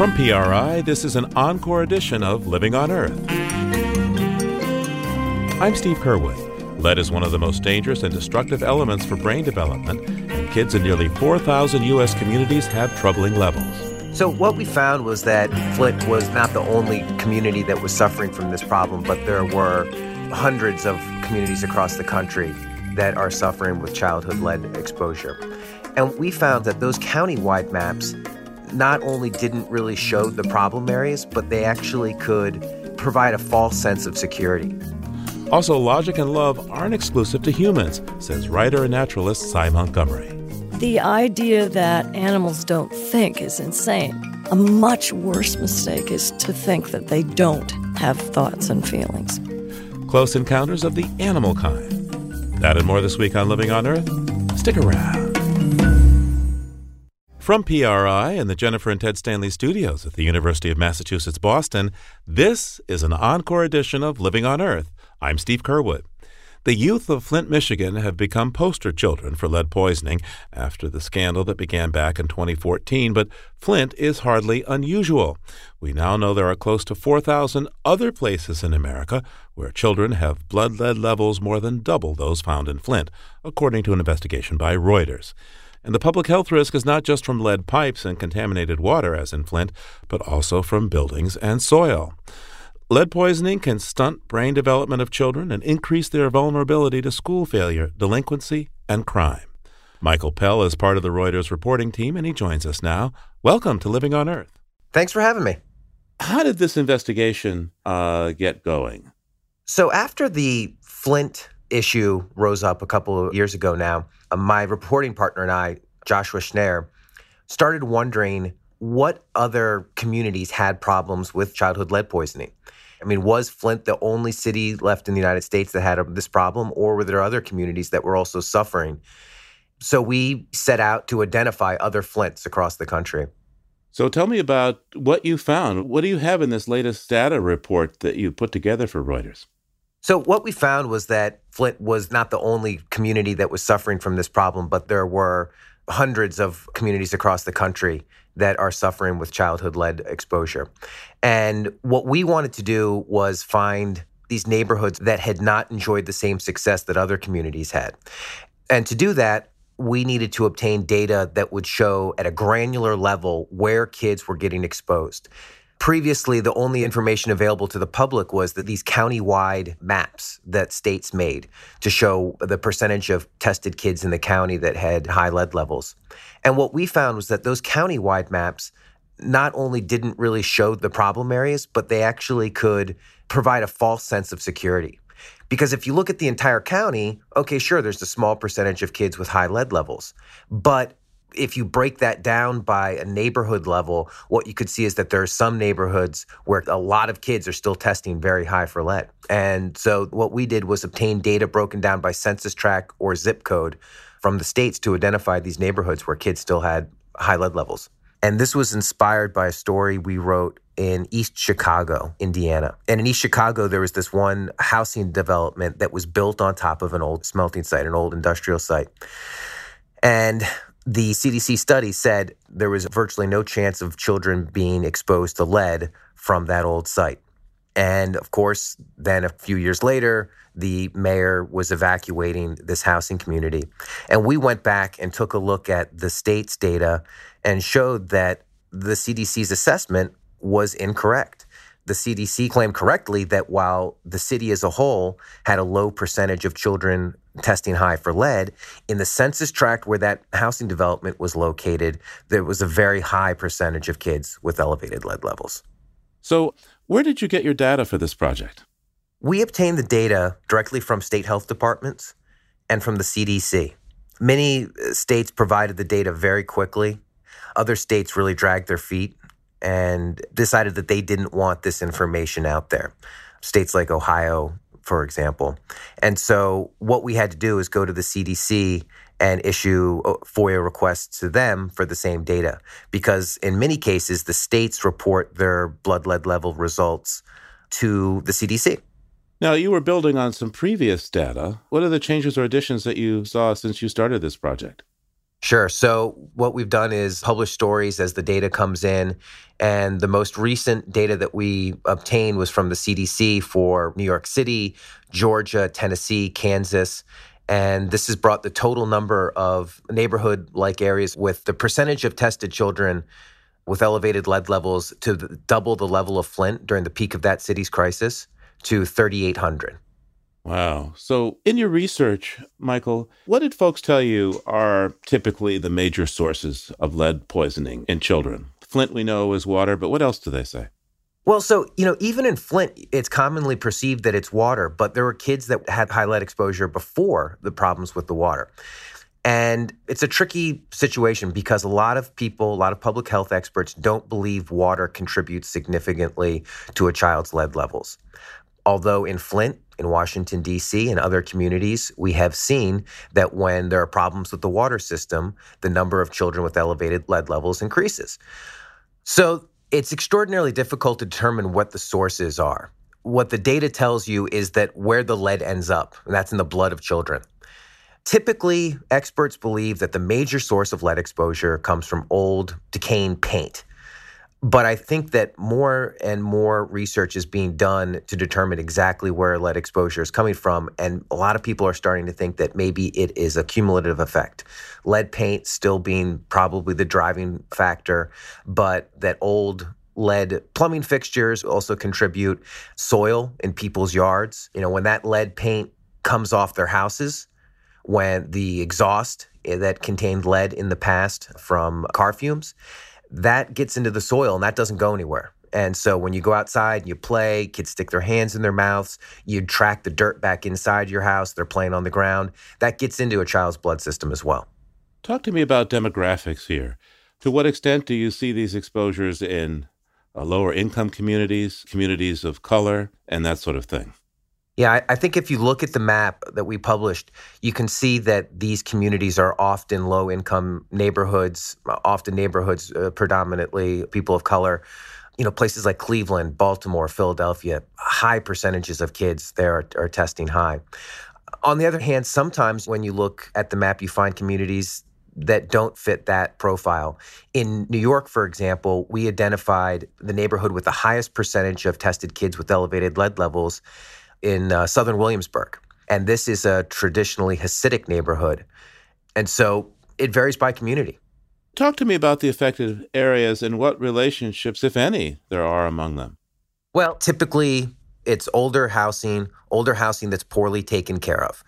From PRI, this is an encore edition of Living on Earth. I'm Steve Curwood. Lead is one of the most dangerous and destructive elements for brain development, and kids in nearly 4,000 U.S. communities have troubling levels. So, what we found was that Flint was not the only community that was suffering from this problem, but there were hundreds of communities across the country that are suffering with childhood lead exposure. And we found that those county-wide maps not only didn't really show the problem areas, but they actually could provide a false sense of security. Also, logic and love aren't exclusive to humans, says writer and naturalist Sy Montgomery. The idea that animals don't think is insane. A much worse mistake is to think that they don't have thoughts and feelings. Close encounters of the animal kind. That and more this week on Living on Earth. Stick around. From PRI and the Jennifer and Ted Stanley studios at the University of Massachusetts Boston, this is an encore edition of Living on Earth. I'm Steve Curwood. The youth of Flint, Michigan have become poster children for lead poisoning after the scandal that began back in 2014, but Flint is hardly unusual. We now know there are close to 4,000 other places in America where children have blood lead levels more than double those found in Flint, according to an investigation by Reuters. And the public health risk is not just from lead pipes and contaminated water, as in Flint, but also from buildings and soil. Lead poisoning can stunt brain development of children and increase their vulnerability to school failure, delinquency, and crime. Michael Pell is part of the Reuters reporting team, and he joins us now. Welcome to Living on Earth. Thanks for having me. How did this investigation uh, get going? So, after the Flint issue rose up a couple of years ago now, uh, my reporting partner and I, Joshua Schneyer, started wondering what other communities had problems with childhood lead poisoning. I mean, was Flint the only city left in the United States that had a, this problem, or were there other communities that were also suffering? So we set out to identify other Flints across the country. So tell me about what you found. What do you have in this latest data report that you put together for Reuters? So, what we found was that Flint was not the only community that was suffering from this problem, but there were hundreds of communities across the country that are suffering with childhood lead exposure. And what we wanted to do was find these neighborhoods that had not enjoyed the same success that other communities had. And to do that, we needed to obtain data that would show at a granular level where kids were getting exposed. Previously, the only information available to the public was that these county-wide maps that states made to show the percentage of tested kids in the county that had high lead levels. And what we found was that those county-wide maps not only didn't really show the problem areas, but they actually could provide a false sense of security. Because if you look at the entire county, okay, sure, there's a small percentage of kids with high lead levels, but if you break that down by a neighborhood level, what you could see is that there are some neighborhoods where a lot of kids are still testing very high for lead. And so what we did was obtain data broken down by census tract or zip code from the states to identify these neighborhoods where kids still had high lead levels. And this was inspired by a story we wrote in East Chicago, Indiana. And in East Chicago, there was this one housing development that was built on top of an old smelting site, an old industrial site. And the CDC study said there was virtually no chance of children being exposed to lead from that old site. And of course, then a few years later, the mayor was evacuating this housing community. And we went back and took a look at the state's data and showed that the CDC's assessment was incorrect the CDC claimed correctly that while the city as a whole had a low percentage of children testing high for lead, in the census tract where that housing development was located, there was a very high percentage of kids with elevated lead levels. So, where did you get your data for this project? We obtained the data directly from state health departments and from the CDC. Many uh, states provided the data very quickly. Other states really dragged their feet and decided that they didn't want this information out there. States like Ohio, for example. And so what we had to do is go to the CDC and issue uh, FOIA requests to them for the same data. Because in many cases, the states report their blood lead level results to the CDC. Now, you were building on some previous data. What are the changes or additions that you saw since you started this project? Sure. So, what we've done is publish stories as the data comes in. And the most recent data that we obtained was from the CDC for New York City, Georgia, Tennessee, Kansas. And this has brought the total number of neighborhood like areas with the percentage of tested children with elevated lead levels to double the level of Flint during the peak of that city's crisis to 3,800. Wow. So, in your research, Michael, what did folks tell you are typically the major sources of lead poisoning in children? Flint, we know, is water, but what else do they say? Well, so, you know, even in Flint, it's commonly perceived that it's water, but there were kids that had high lead exposure before the problems with the water. And it's a tricky situation because a lot of people, a lot of public health experts don't believe water contributes significantly to a child's lead levels. Although in Flint, in Washington, D.C., and other communities, we have seen that when there are problems with the water system, the number of children with elevated lead levels increases. So it's extraordinarily difficult to determine what the sources are. What the data tells you is that where the lead ends up, and that's in the blood of children. Typically, experts believe that the major source of lead exposure comes from old, decaying paint. But I think that more and more research is being done to determine exactly where lead exposure is coming from. And a lot of people are starting to think that maybe it is a cumulative effect. Lead paint still being probably the driving factor, but that old lead plumbing fixtures also contribute soil in people's yards. You know, when that lead paint comes off their houses, when the exhaust eh, that contained lead in the past from car fumes, that gets into the soil and that doesn't go anywhere. And so when you go outside and you play, kids stick their hands in their mouths, you track the dirt back inside your house, they're playing on the ground, that gets into a child's blood system as well. Talk to me about demographics here. To what extent do you see these exposures in uh, lower income communities, communities of color, and that sort of thing? Yeah, I, I, think if you look at the map that we published, you can see that these communities are often low income neighborhoods, often neighborhoods uh, predominantly people of color. You know, places like Cleveland, Baltimore, Philadelphia, high percentages of kids there are, are testing high. On the other hand, sometimes when you look at the map, you find communities that don't fit that profile. In New York, for example, we identified the neighborhood with the highest percentage of tested kids with elevated lead levels in uh, southern Williamsburg. And this is a traditionally Hasidic neighborhood. And so it varies by community. Talk to me about the affected areas and what relationships, if any, there are among them. Well, typically it's older housing, older housing that's poorly taken care of.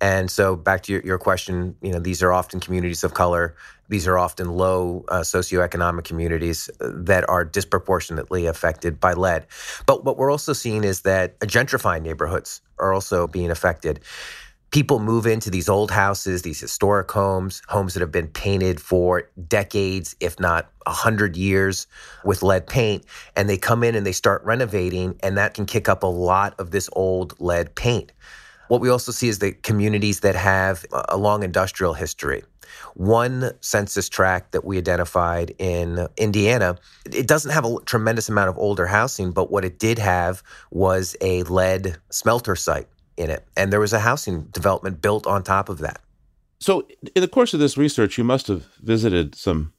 And so back to your, your question, you know, these are often communities of color. These are often low uh, socioeconomic communities uh, that are disproportionately affected by lead. But what we're also seeing is that gentrifying neighborhoods are also being affected. People move into these old houses, these historic homes, homes that have been painted for decades, if not a hundred years with lead paint, and they come in and they start renovating, and that can kick up a lot of this old lead paint. What we also see is the communities that have a long industrial history. One census tract that we identified in Indiana, it doesn't have a tremendous amount of older housing, but what it did have was a lead smelter site in it. And there was a housing development built on top of that. So, in the course of this research, you must have visited some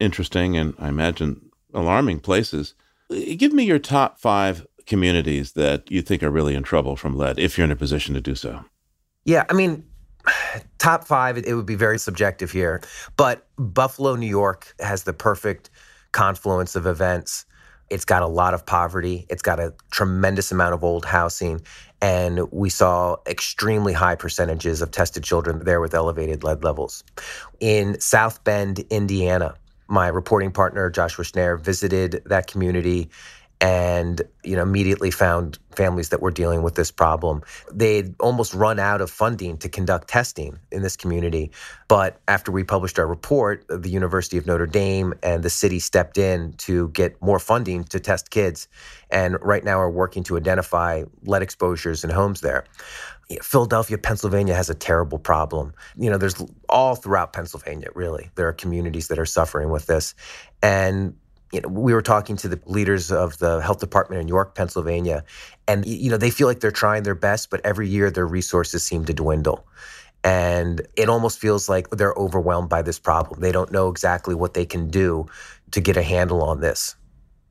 interesting and I imagine alarming places. Give me your top five communities that you think are really in trouble from lead if you're in a position to do so? Yeah, I mean, top five, it would be very subjective here. But Buffalo, New York has the perfect confluence of events. It's got a lot of poverty, it's got a tremendous amount of old housing. And we saw extremely high percentages of tested children there with elevated lead levels. In South Bend, Indiana, my reporting partner, Joshua Schneyer, visited that community and you know immediately found families that were dealing with this problem. They'd almost run out of funding to conduct testing in this community. But after we published our report, the University of Notre Dame and the city stepped in to get more funding to test kids. And right now are working to identify lead exposures in homes there. Philadelphia, Pennsylvania has a terrible problem. You know, there's all throughout Pennsylvania, really. There are communities that are suffering with this. And you know, we were talking to the leaders of the health department in York, Pennsylvania, and you know they feel like they're trying their best, but every year their resources seem to dwindle. And it almost feels like they're overwhelmed by this problem. They don't know exactly what they can do to get a handle on this.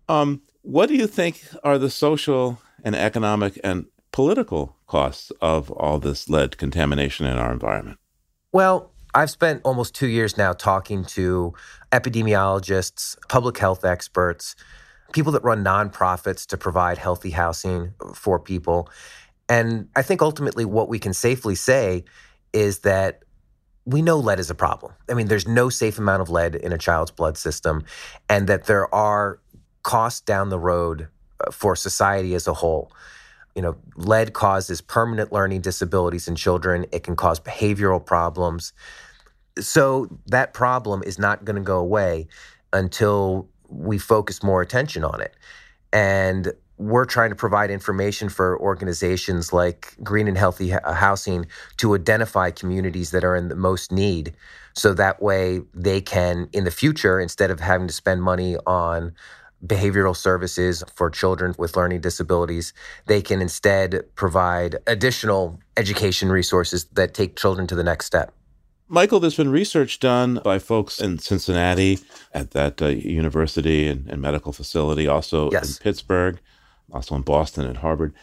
Um, what do you think are the social and economic and political costs of all this lead contamination in our environment? Well, I've spent almost two years now talking to epidemiologists, public health experts, people that run nonprofits to provide healthy housing for people. And I think ultimately what we can safely say is that we know lead is a problem. I mean, there's no safe amount of lead in a child's blood system, and that there are costs down the road uh, for society as a whole. You know, lead causes permanent learning disabilities in children. It can cause behavioral problems. So that problem is not going to go away until we focus more attention on it. And we're trying to provide information for organizations like Green and Healthy uh, Housing to identify communities that are in the most need. So that way they can, in the future, instead of having to spend money on behavioral services for children with learning disabilities, they can instead provide additional education resources that take children to the next step. Michael, there's been research done by folks in Cincinnati at that uh, university and, and, medical facility, also yes. in Pittsburgh, also in Boston and Harvard.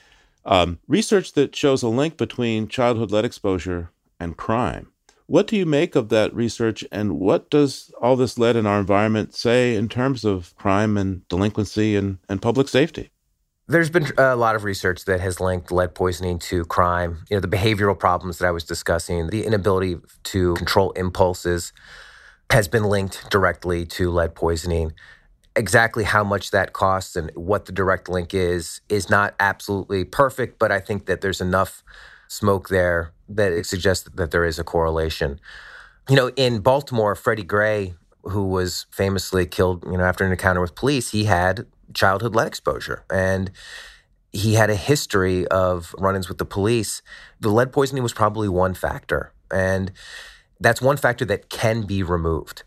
Um, research that shows a link between childhood lead exposure and crime. What do you make of that research, and what does all this lead in our environment say in terms of crime and delinquency and, and public safety? There's been a lot of research that has linked lead poisoning to crime. You know, the behavioral problems that I was discussing, the inability to control impulses has been linked directly to lead poisoning exactly how much that costs and what the direct link is is not absolutely perfect, but I think that there's enough smoke there that it suggests that there is a correlation. You know, in Baltimore, Freddie Gray, who was famously killed, you know, after an encounter with police, he had childhood lead exposure and he had a history of run-ins with the police. The lead poisoning was probably one factor, and that's one factor that can be removed.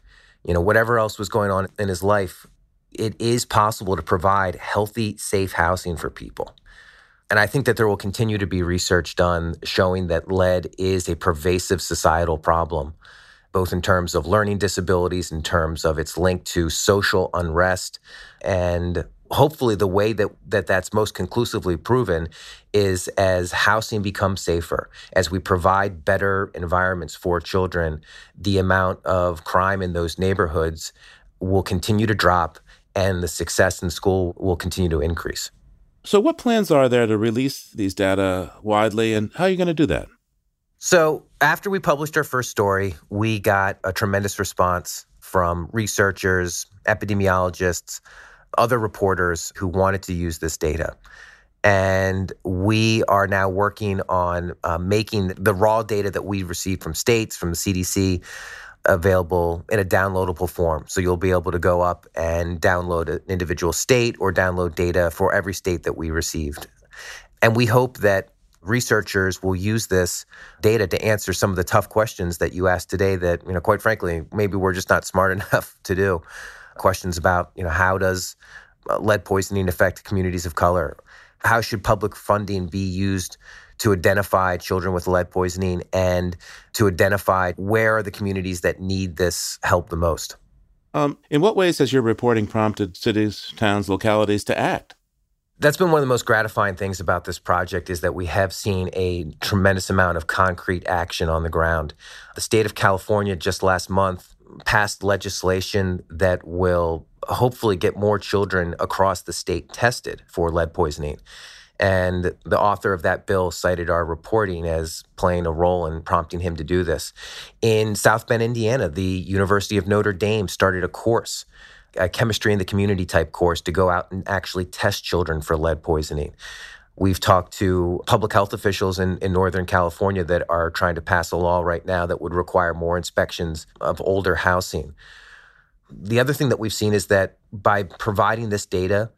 You know, whatever else was going on in his life, it is possible to provide healthy, safe housing for people. And I think that there will continue to be research done showing that lead is a pervasive societal problem, both in terms of learning disabilities, in terms of its link to social unrest. And hopefully, the way that, that that's most conclusively proven is as housing becomes safer, as we provide better environments for children, the amount of crime in those neighborhoods will continue to drop and the success in school will continue to increase. So, what plans are there to release these data widely, and how are you going to do that? So, after we published our first story, we got a tremendous response from researchers, epidemiologists, other reporters who wanted to use this data. And we are now working on uh, making the raw data that we received from states, from the CDC, available in a downloadable form. So you'll be able to go up and download an individual state or download data for every state that we received. And we hope that researchers will use this data to answer some of the tough questions that you asked today that, you know, quite frankly, maybe we're just not smart enough to do. Questions about, you know, how does uh, lead poisoning affect communities of color? How should public funding be used to identify children with lead poisoning and to identify where are the communities that need this help the most. Um, in what ways has your reporting prompted cities, towns, localities to act? That's been one of the most gratifying things about this project is that we have seen a tremendous amount of concrete action on the ground. The state of California just last month passed legislation that will hopefully get more children across the state tested for lead poisoning. And the author of that bill cited our reporting as playing a role in prompting him to do this. In South Bend, Indiana, the University of Notre Dame started a course, a chemistry in the community type course, to go out and actually test children for lead poisoning. We've talked to public health officials in, in Northern California that are trying to pass a law right now that would require more inspections of older housing. The other thing that we've seen is that by providing this data,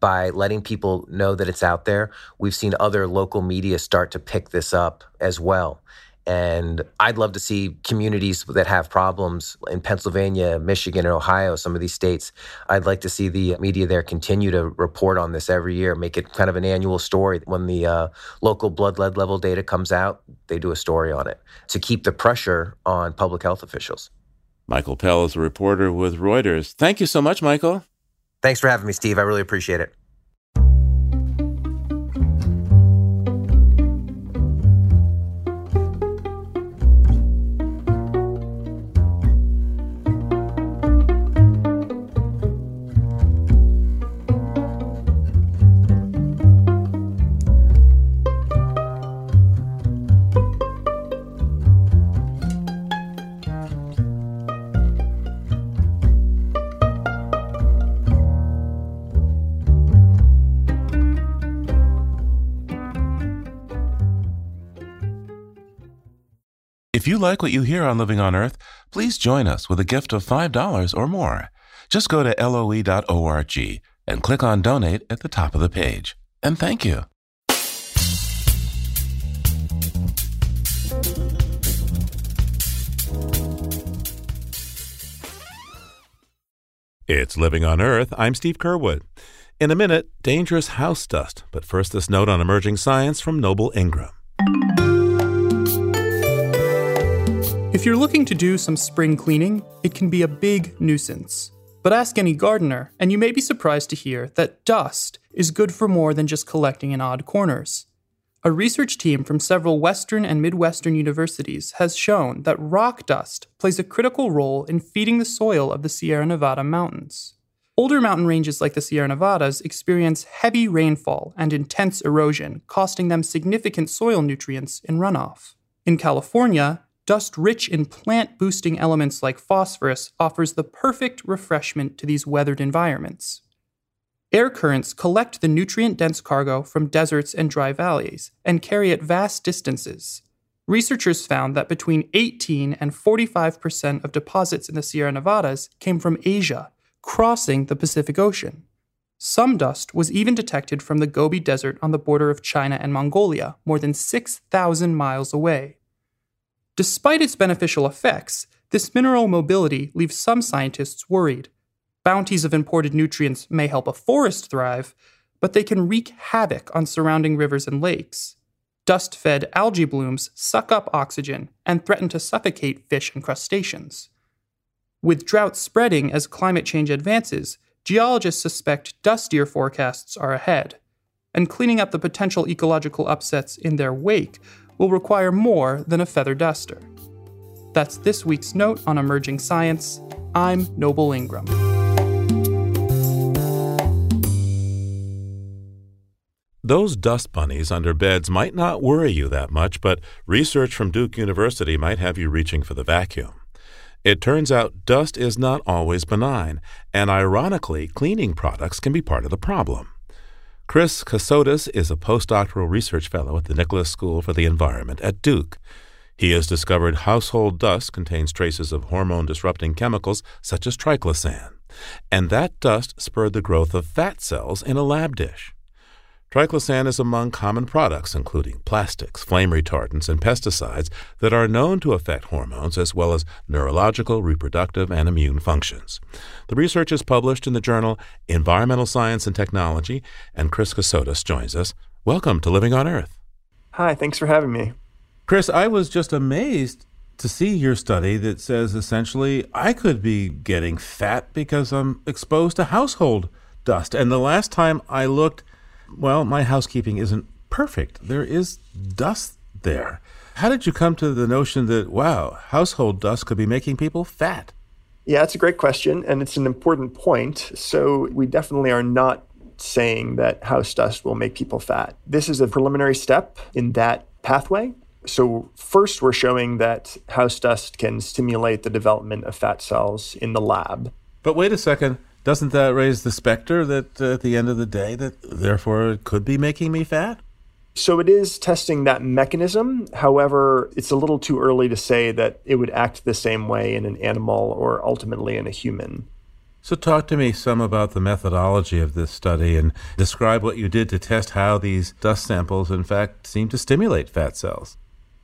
by letting people know that it's out there, we've seen other local media start to pick this up as well. And I'd love to see communities that have problems in Pennsylvania, Michigan, and Ohio, some of these states. I'd like to see the media there continue to report on this every year, make it kind of an annual story. When the uh, local blood lead level data comes out, they do a story on it to keep the pressure on public health officials. Michael Pell is a reporter with Reuters. Thank you so much, Michael. Thanks for having me, Steve. I really appreciate it. You like what you hear on Living on Earth, please join us with a gift of $5 or more. Just go to loe.org and click on Donate at the top of the page. And thank you. It's Living on Earth. I'm Steve Curwood. In a minute, dangerous house dust. But first, this note on emerging science from Noble Ingram. If you're looking to do some spring cleaning, it can be a big nuisance. But ask any gardener, and you may be surprised to hear that dust is good for more than just collecting in odd corners. A research team from several Western and Midwestern universities has shown that rock dust plays a critical role in feeding the soil of the Sierra Nevada mountains. Older mountain ranges like the Sierra Nevadas experience heavy rainfall and intense erosion, costing them significant soil nutrients in runoff. In California, dust rich in plant boosting elements like phosphorus offers the perfect refreshment to these weathered environments. Air currents collect the nutrient dense cargo from deserts and dry valleys and carry it vast distances. Researchers found that between 18 and 45% of deposits in the Sierra Nevadas came from Asia, crossing the Pacific Ocean. Some dust was even detected from the Gobi Desert on the border of China and Mongolia, more than 6,000 miles away. Despite its beneficial effects, this mineral mobility leaves some scientists worried. Bounties of imported nutrients may help a forest thrive, but they can wreak havoc on surrounding rivers and lakes. Dust fed algae blooms suck up oxygen and threaten to suffocate fish and crustaceans. With drought spreading as climate change advances, geologists suspect dustier forecasts are ahead, and cleaning up the potential ecological upsets in their wake will require more than a feather duster. That's this week's note on emerging science. I'm Noble Ingram. Those dust bunnies under beds might not worry you that much, but research from Duke University might have you reaching for the vacuum. It turns out dust is not always benign, and ironically, cleaning products can be part of the problem. Chris Kassotis is a postdoctoral research fellow at the Nicholas School for the Environment at Duke. He has discovered household dust contains traces of hormone disrupting chemicals such as triclosan, and that dust spurred the growth of fat cells in a lab dish. Triclosan is among common products, including plastics, flame retardants, and pesticides, that are known to affect hormones as well as neurological, reproductive, and immune functions. The research is published in the journal Environmental Science and Technology, and Chris Kassotis joins us. Welcome to Living on Earth. Hi, thanks for having me. Chris, I was just amazed to see your study that says essentially I could be getting fat because I'm exposed to household dust. And the last time I looked, well, my housekeeping isn't perfect. There is dust there. How did you come to the notion that, wow, household dust could be making people fat? Yeah, it's a great question, and it's an important point. So, we definitely are not saying that house dust will make people fat. This is a preliminary step in that pathway. So, first, we're showing that house dust can stimulate the development of fat cells in the lab. But wait a second doesn't that raise the specter that uh, at the end of the day that therefore it could be making me fat? So it is testing that mechanism. However, it's a little too early to say that it would act the same way in an animal or ultimately in a human. So, talk to me some about the methodology of this study and describe what you did to test how these dust samples, in fact, seem to stimulate fat cells.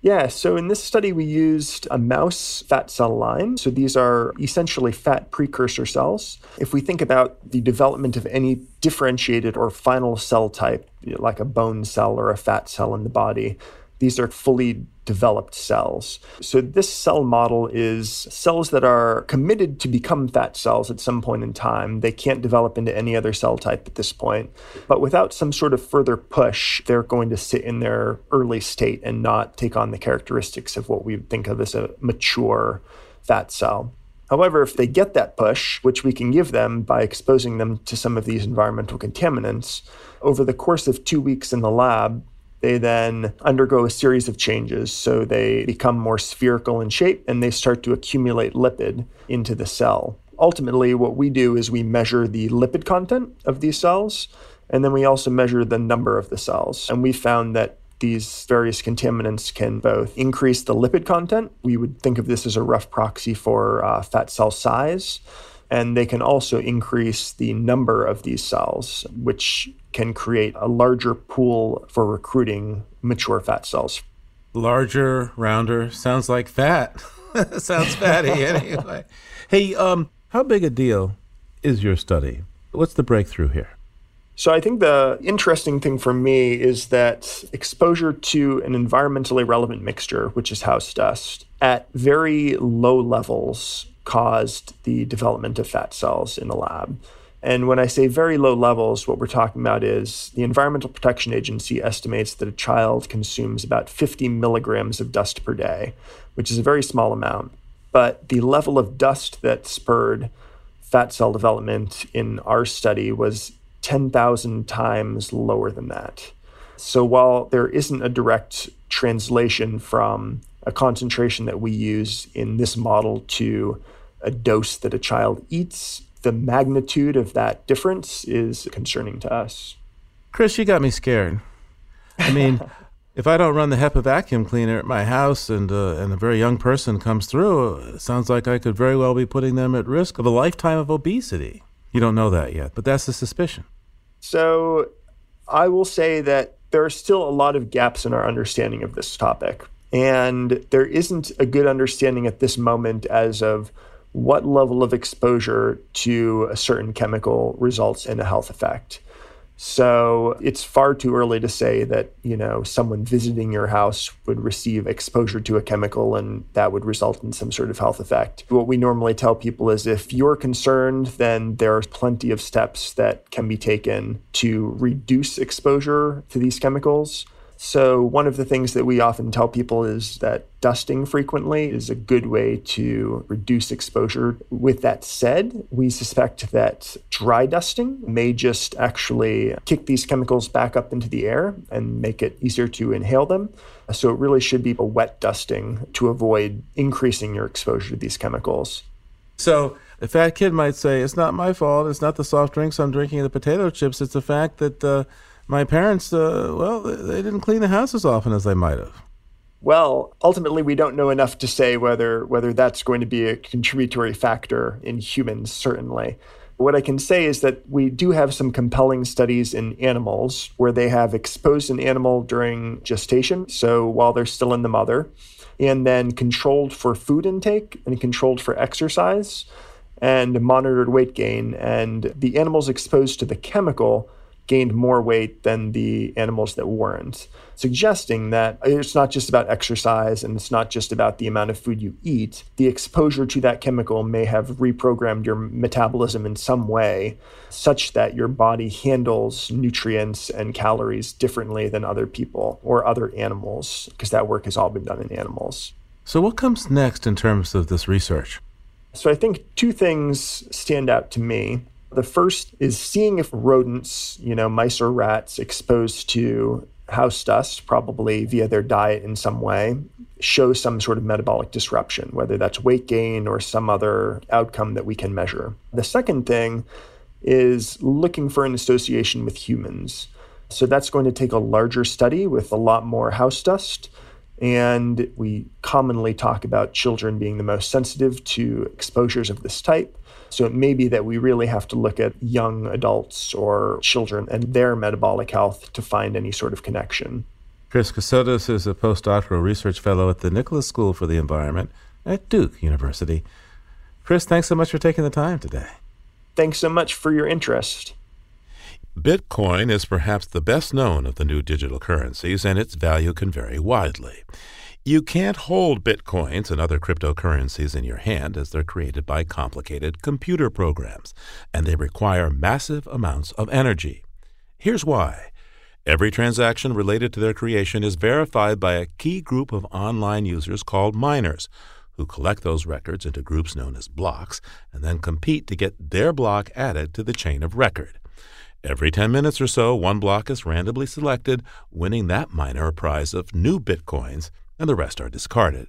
Yeah, so in this study, we used a mouse fat cell line. So these are essentially fat precursor cells. If we think about the development of any differentiated or final cell type, like a bone cell or a fat cell in the body, these are fully developed cells. So, this cell model is cells that are committed to become fat cells at some point in time. They can't develop into any other cell type at this point. But without some sort of further push, they're going to sit in their early state and not take on the characteristics of what we think of as a mature fat cell. However, if they get that push, which we can give them by exposing them to some of these environmental contaminants, over the course of two weeks in the lab, they then undergo a series of changes. So they become more spherical in shape and they start to accumulate lipid into the cell. Ultimately, what we do is we measure the lipid content of these cells, and then we also measure the number of the cells. And we found that these various contaminants can both increase the lipid content. We would think of this as a rough proxy for uh, fat cell size and they can also increase the number of these cells, which can create a larger pool for recruiting mature fat cells. Larger, rounder, sounds like fat. sounds fatty anyway. Hey, um, how big a deal is your study? What's the breakthrough here? So I think the interesting thing for me is that exposure to an environmentally relevant mixture, which is house dust, at very low levels caused the development of fat cells in the lab. And when I say very low levels, what we're talking about is the Environmental Protection Agency estimates that a child consumes about 50 milligrams of dust per day, which is a very small amount. But the level of dust that spurred fat cell development in our study was 10,000 times lower than that. So while there isn't a direct translation from a concentration that we use in this model to a dose that a child eats, the magnitude of that difference is concerning to us. Chris, you got me scared. I mean, if I don't run the HEPA vacuum cleaner at my house and uh, and a very young person comes through, it sounds like I could very well be putting them at risk of a lifetime of obesity. You don't know that yet, but that's the suspicion. So, I will say that there are still a lot of gaps in our understanding of this topic. And there isn't a good understanding at this moment as of what level of exposure to a certain chemical results in a health effect. So it's far too early to say that, you know, someone visiting your house would receive exposure to a chemical and that would result in some sort of health effect. What we normally tell people is if you're concerned, then there are plenty of steps that can be taken to reduce exposure to these chemicals. So, one of the things that we often tell people is that dusting frequently is a good way to reduce exposure. With that said, we suspect that dry dusting may just actually kick these chemicals back up into the air and make it easier to inhale them. So, it really should be a wet dusting to avoid increasing your exposure to these chemicals. So, a fat kid might say, It's not my fault. It's not the soft drinks I'm drinking, the potato chips. It's the fact that. Uh, my parents, uh, well, they didn't clean the house as often as they might have. Well, ultimately, we don't know enough to say whether whether that's going to be a contributory factor in humans. Certainly, what I can say is that we do have some compelling studies in animals where they have exposed an animal during gestation, so while they're still in the mother, and then controlled for food intake and controlled for exercise, and monitored weight gain. And the animals exposed to the chemical gained more weight than the animals that weren't, suggesting that it's not just about exercise and it's not just about the amount of food you eat. The exposure to that chemical may have reprogrammed your metabolism in some way such that your body handles nutrients and calories differently than other people or other animals, because that work has all been done in animals. So, what comes next in terms of this research? So, I think two things stand out to me. The first is seeing if rodents, you know, mice or rats exposed to house dust, probably via their diet in some way, show some sort of metabolic disruption, whether that's weight gain or some other outcome that we can measure. The second thing is looking for an association with humans. So that's going to take a larger study with a lot more house dust. And we commonly talk about children being the most sensitive to exposures of this type. So it may be that we really have to look at young adults or children and their metabolic health to find any sort of connection. Chris Kassotis is a postdoctoral research fellow at the Nicholas School for the Environment at Duke University. Chris, thanks so much for taking the time today. Thanks so much for your interest. Bitcoin is perhaps the best known of the new digital currencies, and its value can vary widely. You can't hold bitcoins and other cryptocurrencies in your hand as they're created by complicated computer programs, and they require massive amounts of energy. Here's why. Every transaction related to their creation is verified by a key group of online users called miners, who collect those records into groups known as blocks and then compete to get their block added to the chain of record. Every 10 minutes or so, one block is randomly selected, winning that miner a prize of new bitcoins and the rest are discarded.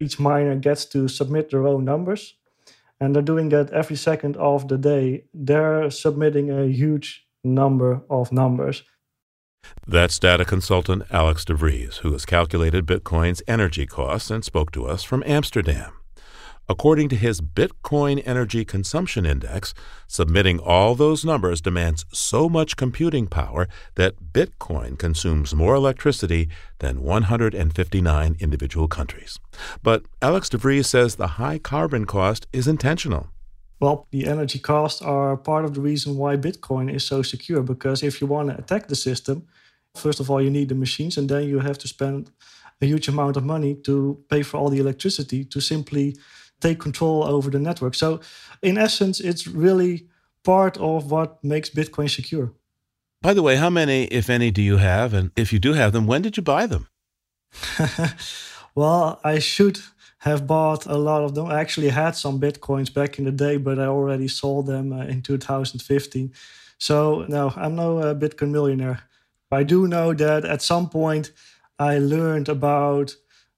Each miner gets to submit their own numbers, and they're doing that every second of the day. They're submitting a huge number of numbers. That's data consultant Alex de Vries, who has calculated Bitcoin's energy costs and spoke to us from Amsterdam. According to his Bitcoin Energy Consumption Index, submitting all those numbers demands so much computing power that Bitcoin consumes more electricity than 159 individual countries. But Alex DeVries says the high carbon cost is intentional. Well, the energy costs are part of the reason why Bitcoin is so secure because if you want to attack the system, first of all, you need the machines, and then you have to spend a huge amount of money to pay for all the electricity to simply take control over the network. So, in essence, it's really part of what makes Bitcoin secure. By the way, how many, if any, do you have? And if you do have them, when did you buy them? well, I should have bought a lot of them. I actually had some Bitcoins back in the day, but I already sold them uh, in 2015. So, no, I'm no uh, Bitcoin millionaire. I do know that at some point I learned about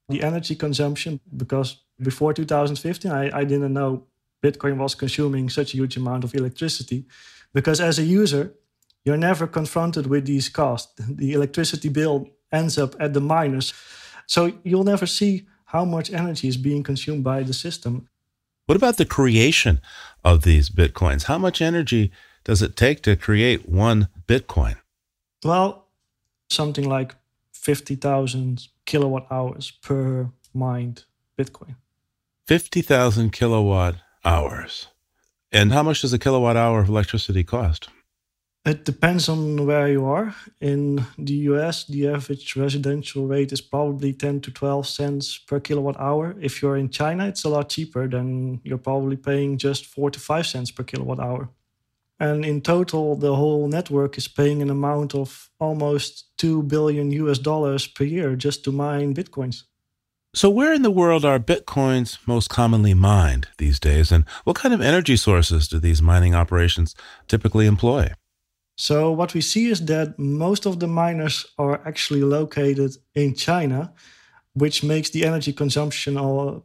the energy consumption because before 2015, I, I didn't know Bitcoin was consuming such a huge amount of electricity. Because as a user, you're never confronted with these costs. The electricity bill ends up at the miners. So you'll never see how much energy is being consumed by the system. What about the creation of these Bitcoins? How much energy does it take to create one Bitcoin? Well, something like 50,000 kilowatt hours per mined Bitcoin. 50,000 kilowatt hours. And how much does a kilowatt hour of electricity cost? It depends on where you are. In the US, the average residential rate is probably 10 to 12 cents per kilowatt hour. If you're in China, it's a lot cheaper. Then you're probably paying just 4 to 5 cents per kilowatt hour. And in total, the whole network is paying an amount of almost 2 billion US dollars per year just to mine Bitcoins. So, where in the world are bitcoins most commonly mined these days, and what kind of energy sources do these mining operations typically employ? So, what we see is that most of the miners are actually located in China, which makes the energy consumption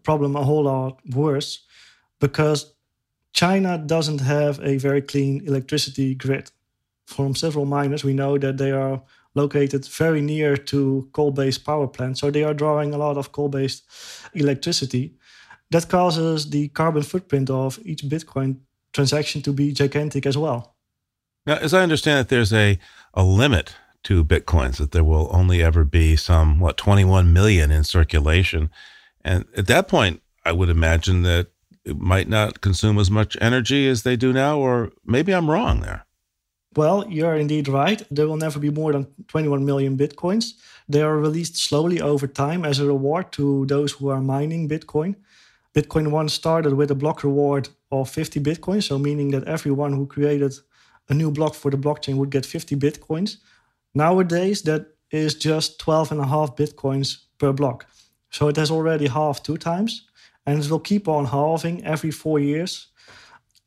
problem a whole lot worse because China doesn't have a very clean electricity grid. From several miners, we know that they are located very near to coal-based power plants, so they are drawing a lot of coal-based electricity. That causes the carbon footprint of each Bitcoin transaction to be gigantic as well. Now, as I understand it, there's a, a limit to Bitcoins, that there will only ever be some, what, 21 million in circulation. And at that point, I would imagine that it might not consume as much energy as they do now, or maybe I'm wrong there. Well, you're indeed right. There will never be more than 21 million bitcoins. They are released slowly over time as a reward to those who are mining Bitcoin. Bitcoin once started with a block reward of 50 bitcoins, so meaning that everyone who created a new block for the blockchain would get 50 bitcoins. Nowadays, that is just 12 and a half bitcoins per block. So it has already halved two times, and it will keep on halving every four years.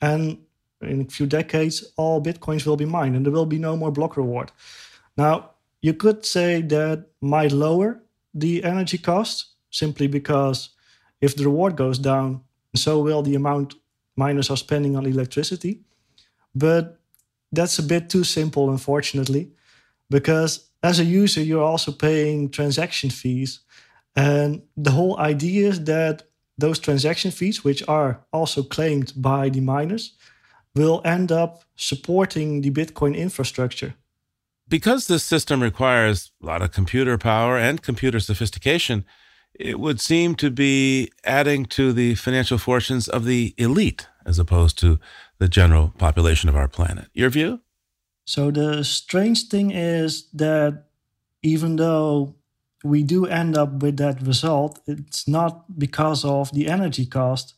And in a few decades, all bitcoins will be mined and there will be no more block reward. Now, you could say that might lower the energy cost simply because if the reward goes down, so will the amount miners are spending on electricity. But that's a bit too simple, unfortunately, because as a user, you're also paying transaction fees. And the whole idea is that those transaction fees, which are also claimed by the miners, will end up supporting the Bitcoin infrastructure. Because this system requires a lot of computer power and computer sophistication, it would seem to be adding to the financial fortunes of the elite as opposed to the general population of our planet. Your view? So, the strange thing is that even though we do end up with that result, it's not because of the energy cost,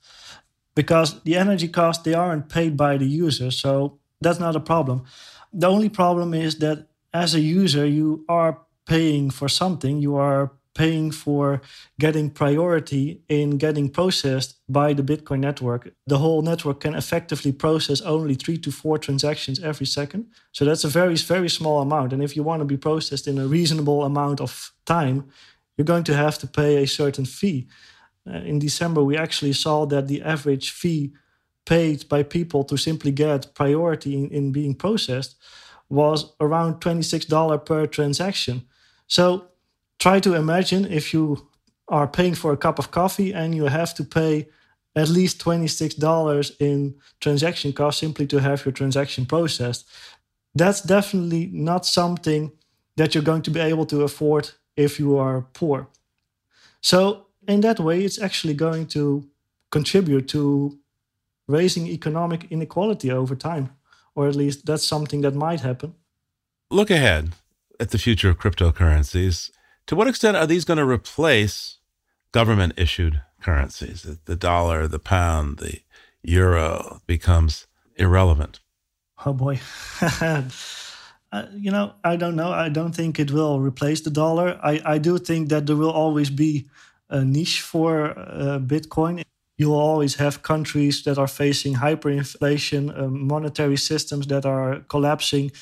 because the energy cost they aren't paid by the user, so that's not a problem. The only problem is that as a user, you are paying for something. You are paying for getting priority in getting processed by the Bitcoin network. The whole network can effectively process only three to four transactions every second. So that's a very, very small amount. And if you want to be processed in a reasonable amount of time, you're going to have to pay a certain fee. Uh, in December, we actually saw that the average fee paid by people to simply get priority in, in being processed was around $26 per transaction. So try to imagine if you are paying for a cup of coffee and you have to pay at least $26 in transaction cost simply to have your transaction processed. That's definitely not something that you're going to be able to afford if you are poor. So, in that way, it's actually going to contribute to raising economic inequality over time or at least that's something that might happen. Look ahead at the future of cryptocurrencies. To what extent are these going to replace government issued currencies? The dollar, the pound, the euro becomes irrelevant. Oh boy. uh, you know, I don't know. I don't think it will replace the dollar. I, I do think that there will always be a niche for uh, Bitcoin you will always have countries that are facing hyperinflation, uh, monetary systems that are collapsing.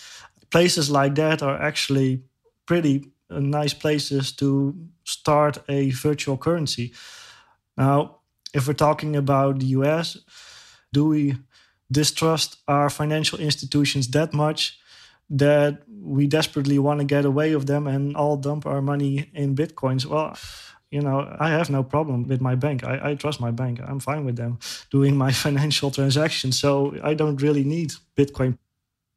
Places like that are actually pretty uh, nice places to start a virtual currency. Now, if we're talking about the US, do we distrust our financial institutions that much that we desperately want to get away with them and all dump our money in bitcoins? Well, you know, I have no problem with my bank. I, I trust my bank. I'm fine with them doing my financial transactions. So I don't really need Bitcoin.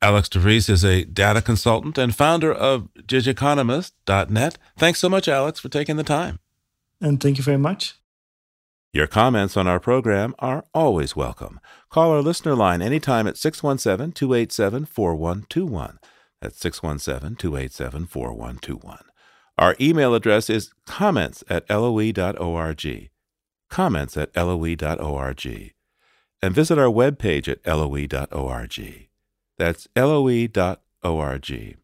Alex de Vries is a data consultant and founder of digiconomist.net. Thanks so much, Alex, for taking the time. And thank you very much. Your comments on our program are always welcome. Call our listener line anytime at 617 287 4121. That's 617 287 4121. Our email address is comments at loe.org. Comments at loe.org. And visit our webpage at loe.org. That's loe.org.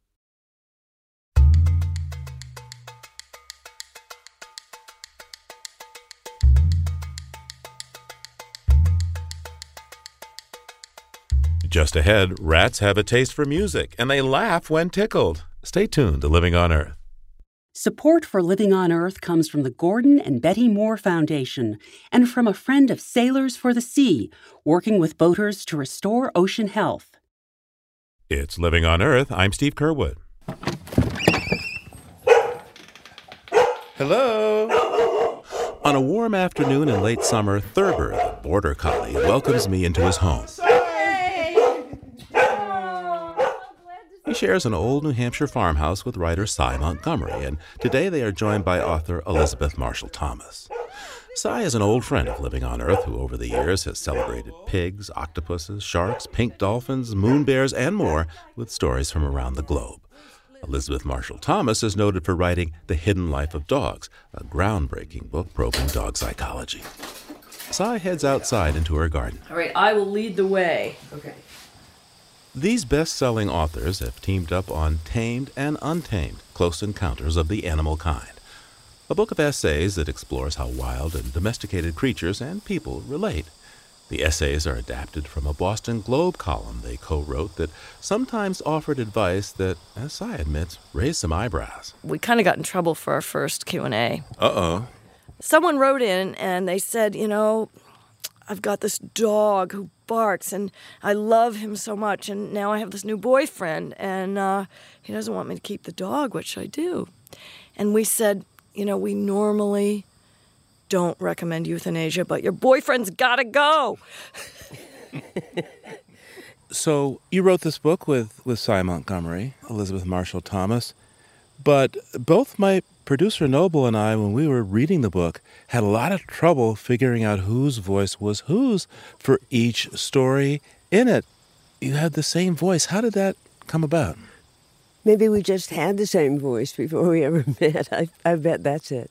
Just ahead, rats have a taste for music and they laugh when tickled. Stay tuned to Living on Earth. Support for Living on Earth comes from the Gordon and Betty Moore Foundation and from a friend of Sailors for the Sea, working with boaters to restore ocean health. It's Living on Earth. I'm Steve Curwood. Hello. On a warm afternoon in late summer, Thurber, the border collie, welcomes me into his home. He shares an old New Hampshire farmhouse with writer Sy Montgomery, and today they are joined by author Elizabeth Marshall Thomas. Sy is an old friend of Living on Earth who, over the years, has celebrated pigs, octopuses, sharks, pink dolphins, moon bears, and more with stories from around the globe. Elizabeth Marshall Thomas is noted for writing The Hidden Life of Dogs, a groundbreaking book probing dog psychology. Sy heads outside into her garden. All right, I will lead the way. Okay. These best selling authors have teamed up on Tamed and Untamed Close Encounters of the Animal Kind, a book of essays that explores how wild and domesticated creatures and people relate. The essays are adapted from a Boston Globe column they co wrote that sometimes offered advice that, as Sy admits, raised some eyebrows. We kind of got in trouble for our first Q&A. Uh-oh. Someone wrote in and they said, you know, I've got this dog who barks and I love him so much and now I have this new boyfriend and uh, he doesn't want me to keep the dog. What should I do? And we said, you know, we normally don't recommend euthanasia, but your boyfriend's got to go. So you wrote this book with, with Sy Montgomery, Elizabeth Marshall Thomas, but both my producer Noble and I, when we were reading the book, had a lot of trouble figuring out whose voice was whose for each story in it. You had the same voice. How did that come about? Maybe we just had the same voice before we ever met. I, I bet that's it.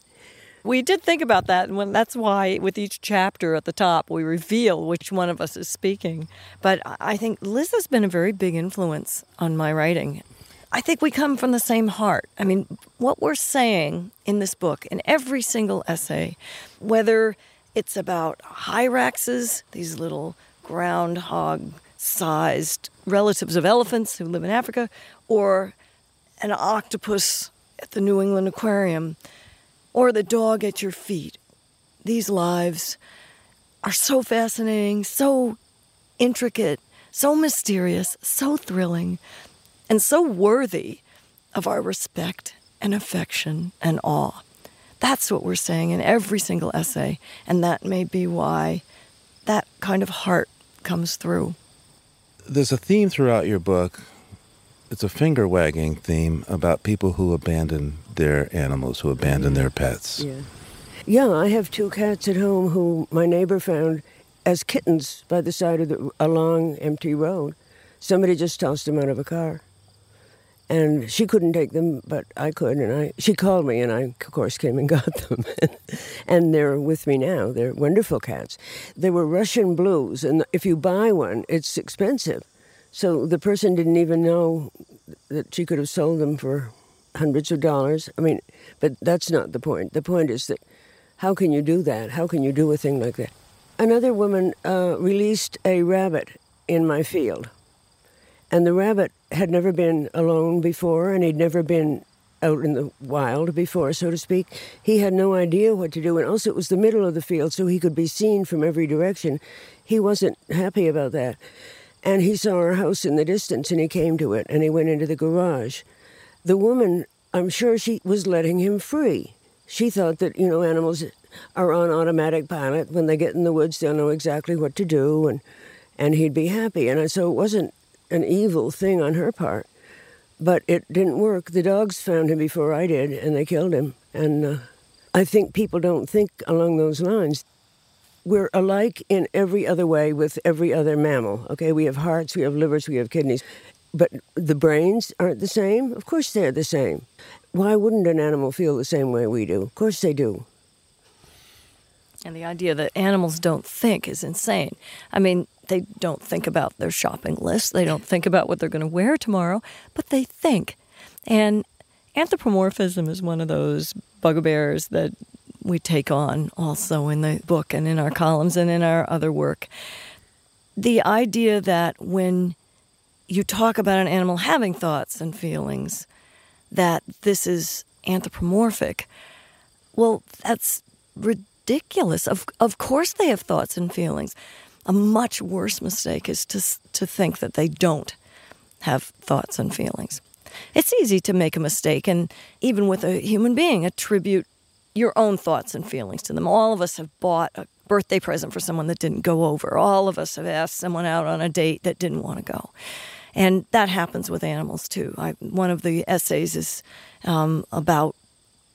We did think about that, and when, that's why with each chapter at the top we reveal which one of us is speaking. But I think Liz has been a very big influence on my writing. I think we come from the same heart. I mean, what we're saying in this book, in every single essay, whether it's about hyraxes, these little groundhog sized relatives of elephants who live in Africa, or an octopus at the New England Aquarium, or the dog at your feet. These lives are so fascinating, so intricate, so mysterious, so thrilling, and so worthy of our respect and affection and awe. That's what we're saying in every single essay, and that may be why that kind of heart comes through. There's a theme throughout your book. It's a finger wagging theme about people who abandon their animals, who abandon their pets. Yeah. Yeah, I have two cats at home who my neighbor found as kittens by the side of the, a long, empty road. Somebody just tossed them out of a car and she couldn't take them, but I could, and I she called me, and I of course came and got them, and they're with me now. They're wonderful cats. They were Russian blues, and if you buy one, it's expensive. So the person didn't even know that she could have sold them for hundreds of dollars. I mean, but that's not the point. The point is that how can you do that? How can you do a thing like that? Another woman uh, released a rabbit in my field and the rabbit had never been alone before, and he'd never been out in the wild before, so to speak. He had no idea what to do, and also it was the middle of the field, so he could be seen from every direction. He wasn't happy about that. And he saw our house in the distance, and he came to it, and he went into the garage. The woman, I'm sure she was letting him free. She thought that, you know, animals are on automatic pilot. When they get in the woods, they'll know exactly what to do, and, and he'd be happy. And so it wasn't an evil thing on her part. But it didn't work. The dogs found him before I did, and they killed him. And uh, I think people don't think along those lines. We're alike in every other way with every other mammal. Okay, we have hearts, we have livers, we have kidneys. But the brains aren't the same? Of course they're the same. Why wouldn't an animal feel the same way we do? Of course they do. And the idea that animals don't think is insane. I mean, they don't think about their shopping list. They don't think about what they're going to wear tomorrow, but they think. And anthropomorphism is one of those bugbears that we take on also in the book and in our columns and in our other work. The idea that when you talk about an animal having thoughts and feelings, that this is anthropomorphic. Well, that's ridiculous. Of, of course, they have thoughts and feelings. A much worse mistake is to, to think that they don't have thoughts and feelings. It's easy to make a mistake, and even with a human being, attribute your own thoughts and feelings to them. All of us have bought a birthday present for someone that didn't go over. All of us have asked someone out on a date that didn't want to go. And that happens with animals too. I, one of the essays is um, about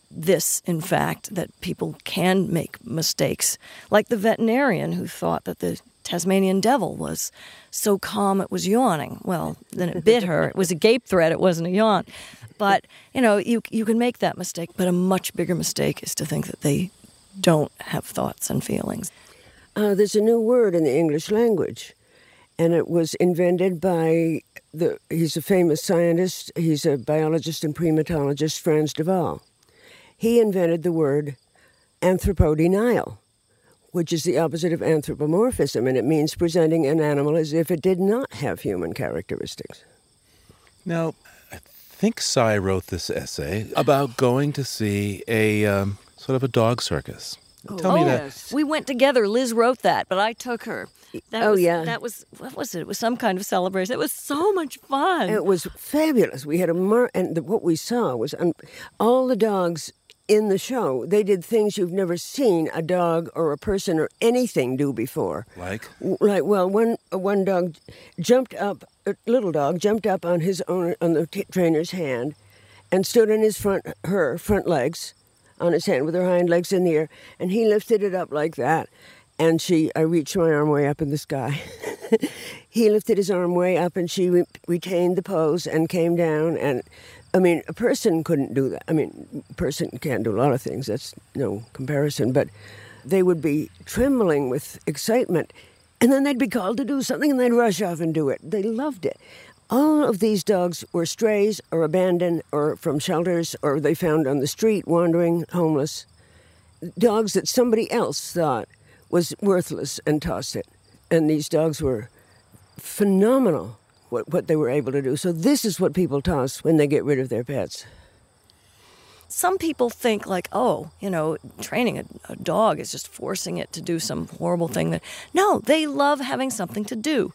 this, in fact, that people can make mistakes, like the veterinarian who thought that the Tasmanian devil was so calm it was yawning. Well, then it bit her. It was a gape threat, it wasn't a yawn. But, you know, you, you can make that mistake, but a much bigger mistake is to think that they don't have thoughts and feelings. Uh, there's a new word in the English language, and it was invented by the. He's a famous scientist. He's a biologist and primatologist, Frans de Waal. He invented the word anthropodenial which is the opposite of anthropomorphism, and it means presenting an animal as if it did not have human characteristics. Now, I think Sy wrote this essay about going to see a um, sort of a dog circus. Oh, Tell me that. Yes. We went together. Liz wrote that, but I took her. That oh was, yeah. That was what was it? It was some kind of celebration. It was so much fun. It was fabulous. We had a mar- and the, what we saw was um, all the dogs in the show. They did things you've never seen a dog or a person or anything do before. Like? Like, well, one one dog jumped up, a little dog jumped up on his own on the t- trainer's hand, and stood on his front her front legs, on his hand with her hind legs in the air, and he lifted it up like that, and she I reached my arm way up in the sky. he lifted his arm way up, and she re- retained the pose and came down and. I mean, a person couldn't do that. I mean, a person can't do a lot of things. That's no comparison. But they would be trembling with excitement, and then they'd be called to do something, and they'd rush off and do it. They loved it. All of these dogs were strays or abandoned or from shelters or they found on the street wandering homeless. Dogs that somebody else thought was worthless and tossed it. And these dogs were phenomenal what, what they were able to do. So this is what people toss when they get rid of their pets. Some people think like, oh, you know, training a, a dog is just forcing it to do some horrible thing. That no, they love having something to do,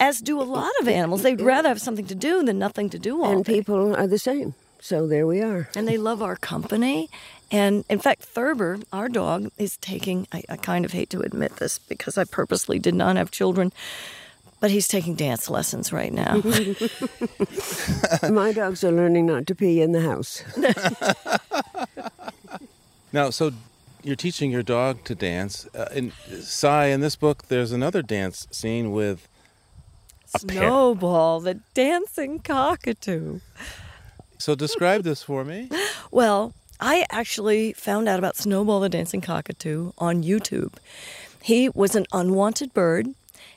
as do a lot of animals. They'd rather have something to do than nothing to do all And day. people are the same. So there we are. and they love our company. And in fact, Thurber, our dog, is taking, I, I kind of hate to admit this because I purposely did not have children, but he's taking dance lessons right now. My dogs are learning not to pee in the house. Now, so you're teaching your dog to dance. Uh, in Sy, in this book, there's another dance scene with a parrot. Snowball, the dancing cockatoo. So describe this for me. Well, I actually found out about Snowball the Dancing Cockatoo on YouTube. He was an unwanted bird.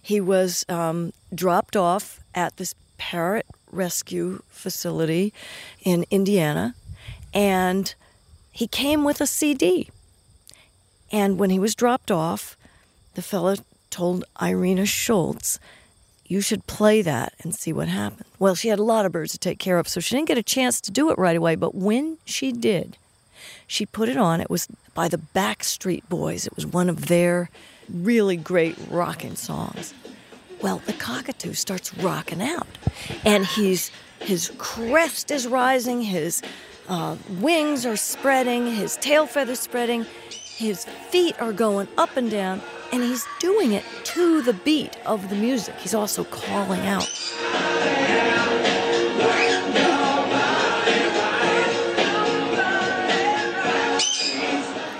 He was um, dropped off at this parrot rescue facility in Indiana, and he came with a CD. And when he was dropped off, the fellow told Irena Schulz, you should play that and see what happened. Well, she had a lot of birds to take care of, so she didn't get a chance to do it right away. But when she did, she put it on. It was by the Backstreet Boys. It was one of their really great rocking songs. Well, the cockatoo starts rocking out, and he's his crest is rising, his uh, wings are spreading, his tail feathers spreading, his feet are going up and down, and he's doing it to the beat of the music. He's also calling out.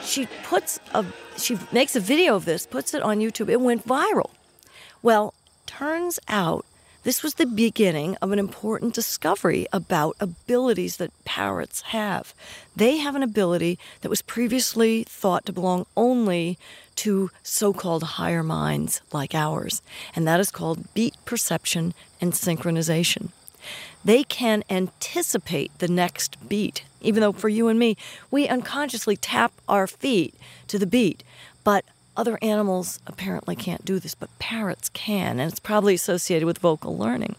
She puts a she makes a video of this, puts it on YouTube. It went viral. Well, turns out this was the beginning of an important discovery about abilities that parrots have. They have an ability that was previously thought to belong only to so called higher minds like ours, and that is called beat perception and synchronization. They can anticipate the next beat, even though for you and me, we unconsciously tap our feet to the beat. But other animals apparently can't do this, but parrots can, and it's probably associated with vocal learning.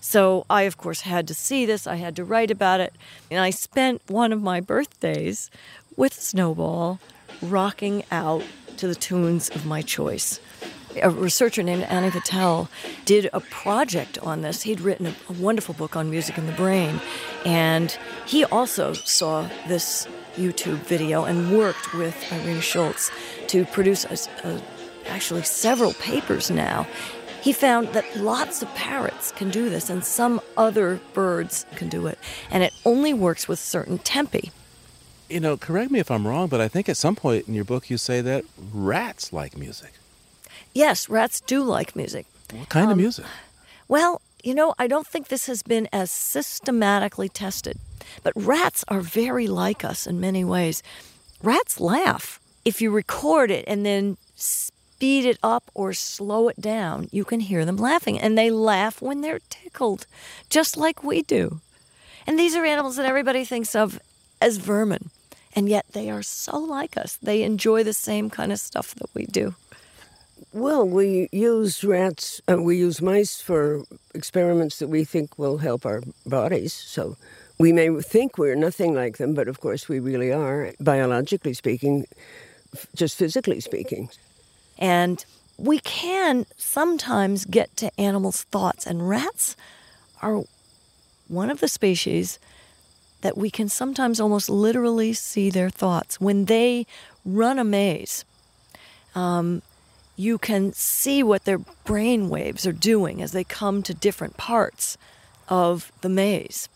So I, of course, had to see this. I had to write about it. And I spent one of my birthdays with Snowball rocking out to the tunes of my choice. A researcher named Ani Patel did a project on this. He'd written a, a wonderful book on music in the brain. And he also saw this YouTube video and worked with Irene Schultz to produce a, a, actually several papers now. He found that lots of parrots can do this and some other birds can do it. And it only works with certain tempi. You know, correct me if I'm wrong, but I think at some point in your book you say that rats like music. Yes, rats do like music. What kind of um, music? Well, you know, I don't think this has been as systematically tested, but rats are very like us in many ways. Rats laugh. If you record it and then speed it up or slow it down, you can hear them laughing. And they laugh when they're tickled, just like we do. And these are animals that everybody thinks of as vermin. And yet they are so like us. They enjoy the same kind of stuff that we do. Well, we use rats, uh, we use mice for experiments that we think will help our bodies. So we may think we're nothing like them, but of course we really are, biologically speaking, just physically speaking. And we can sometimes get to animals' thoughts, and rats are one of the species that we can sometimes almost literally see their thoughts. When they run a maze, um, you can see what their brain waves are doing as they come to different parts of the maze.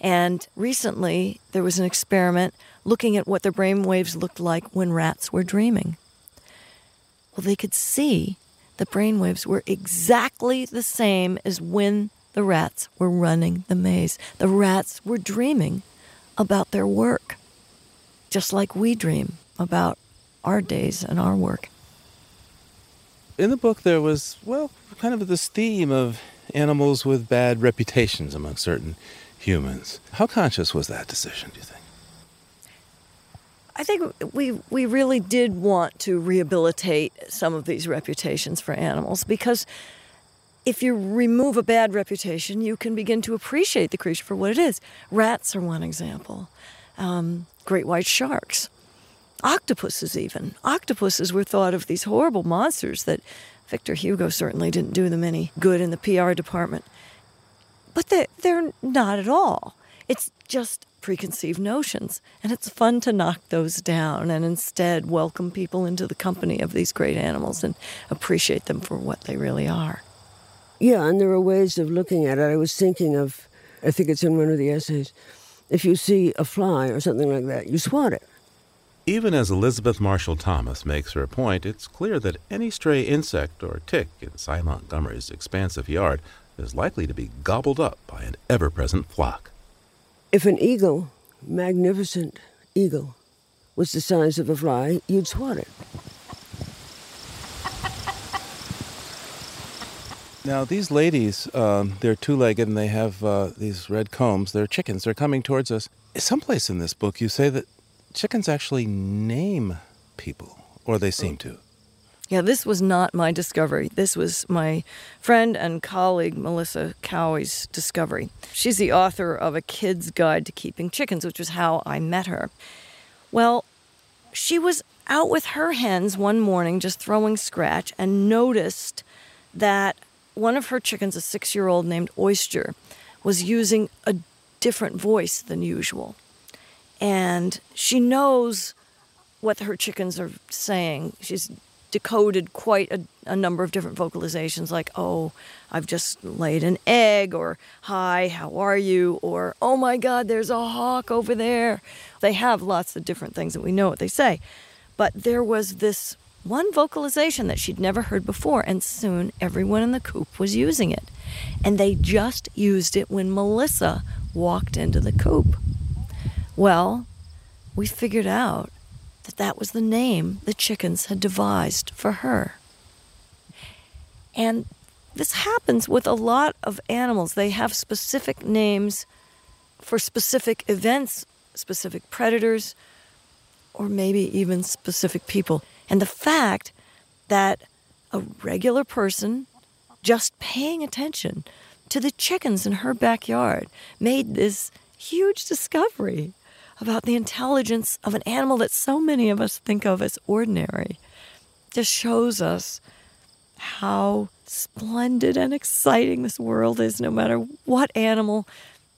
And recently, there was an experiment looking at what their brain waves looked like when rats were dreaming. Well, they could see the brain waves were exactly the same as when the rats were running the maze. The rats were dreaming about their work, just like we dream about our days and our work. In the book, there was, well, kind of this theme of animals with bad reputations among certain humans. How conscious was that decision, do you think? I think we we really did want to rehabilitate some of these reputations for animals because if you remove a bad reputation, you can begin to appreciate the creature for what it is. Rats are one example. Um, great white sharks, octopuses, even octopuses were thought of these horrible monsters that Victor Hugo certainly didn't do them any good in the PR department. But they they're not at all. It's just preconceived notions. And it's fun to knock those down and instead welcome people into the company of these great animals and appreciate them for what they really are. Yeah, and there are ways of looking at it. I was thinking of, I think it's in one of the essays, if you see a fly or something like that, you swat it. Even as Elizabeth Marshall Thomas makes her point, it's clear that any stray insect or tick in Sy Montgomery's expansive yard is likely to be gobbled up by an ever present flock. If an eagle, magnificent eagle, was the size of a fly, you'd swat it. Now, these ladies, um, they're two legged and they have uh, these red combs. They're chickens. They're coming towards us. Someplace in this book, you say that chickens actually name people, or they seem to. Yeah, this was not my discovery. This was my friend and colleague Melissa Caughey's discovery. She's the author of A Kid's Guide to Keeping Chickens, which is how I met her. Well, she was out with her hens one morning just throwing scratch and noticed that one of her chickens, a six year old named Oyster, was using a different voice than usual. And she knows what her chickens are saying. She's decoded quite a, a, number of different vocalizations like oh i've just laid an egg or hi how are you? Or oh my god there's a hawk over there. They have lots of different things that we know what they say. But there was this one vocalization that she'd never heard before and soon everyone in the coop was using it. And they just used it when melissa walked into the coop well we figured out that that was the name the chickens had devised for her. And this happens with a lot of animals. They have specific names for specific events, specific predators, or maybe even specific people. And the fact that a regular person just paying attention to the chickens in her backyard made this huge discovery about the intelligence of an animal that so many of us think of as ordinary just shows us how splendid and exciting this world is, no matter what animal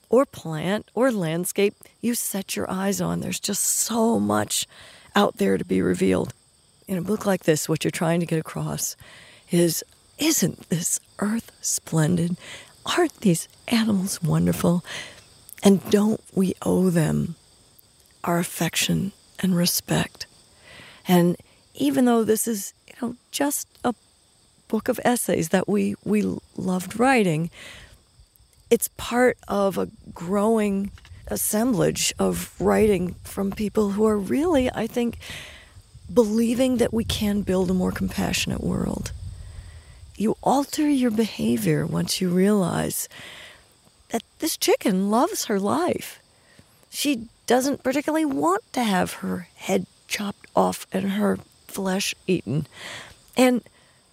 or plant or landscape you set your eyes on. There's just so much out there to be revealed. In a book like this, what you're trying to get across is isn't this earth splendid? Aren't these animals wonderful? And don't we owe them our affection and respect. And even though this is, you know, just a book of essays that we we loved writing, it's part of a growing assemblage of writing from people who are really, I think, believing that we can build a more compassionate world. You alter your behavior once you realize that this chicken loves her life. She doesn't particularly want to have her head chopped off and her flesh eaten. And,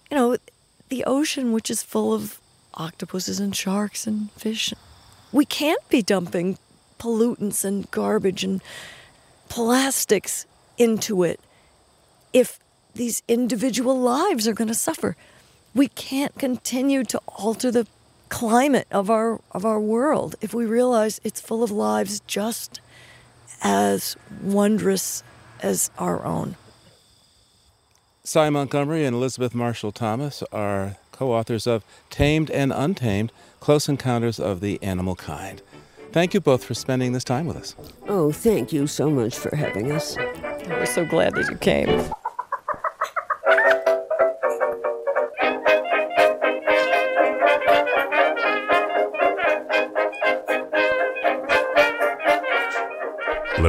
you know, the ocean, which is full of octopuses and sharks and fish, we can't be dumping pollutants and garbage and plastics into it if these individual lives are going to suffer. We can't continue to alter the climate of our of our world if we realize it's full of lives just as wondrous as our own. Sy Montgomery and Elizabeth Marshall Thomas are co authors of Tamed and Untamed Close Encounters of the Animal Kind. Thank you both for spending this time with us. Oh, thank you so much for having us. We're so glad that you came.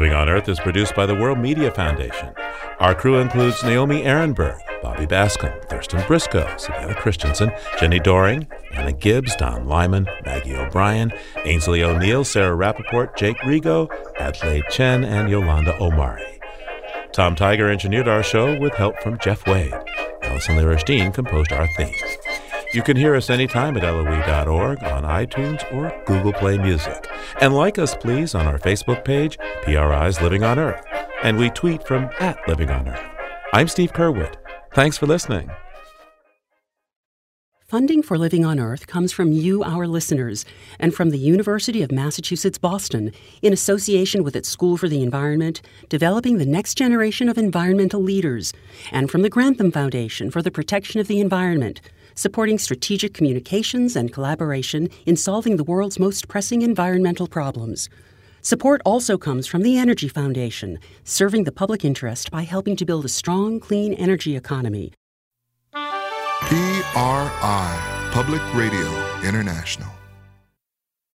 Living on Earth is produced by the World Media Foundation. Our crew includes Naomi Arenberg, Bobby Bascom, Thurston Briscoe, Savannah Christensen, Jenni Doering, Anna Gibbs, Don Lyman, Maggie O'Brien, Ainsley O'Neill, Sarah Rappaport, Jake Rigo, Adelaide Chen, and Yolanda Omari. Tom Tiger engineered our show with help from Jeff Wade. Allison Lirish composed our theme. You can hear us anytime at LOE.org, on iTunes, or Google Play Music. And like us, please, on our Facebook page, PRI's Living on Earth. And we tweet from at Living on Earth. I'm Steve Curwood. Thanks for listening. Funding for Living on Earth comes from you, our listeners, and from the University of Massachusetts Boston, in association with its School for the Environment, developing the next generation of environmental leaders, and from the Grantham Foundation for the Protection of the Environment supporting strategic communications and collaboration in solving the world's most pressing environmental problems. Support also comes from the Energy Foundation, serving the public interest by helping to build a strong, clean energy economy. PRI, Public Radio International.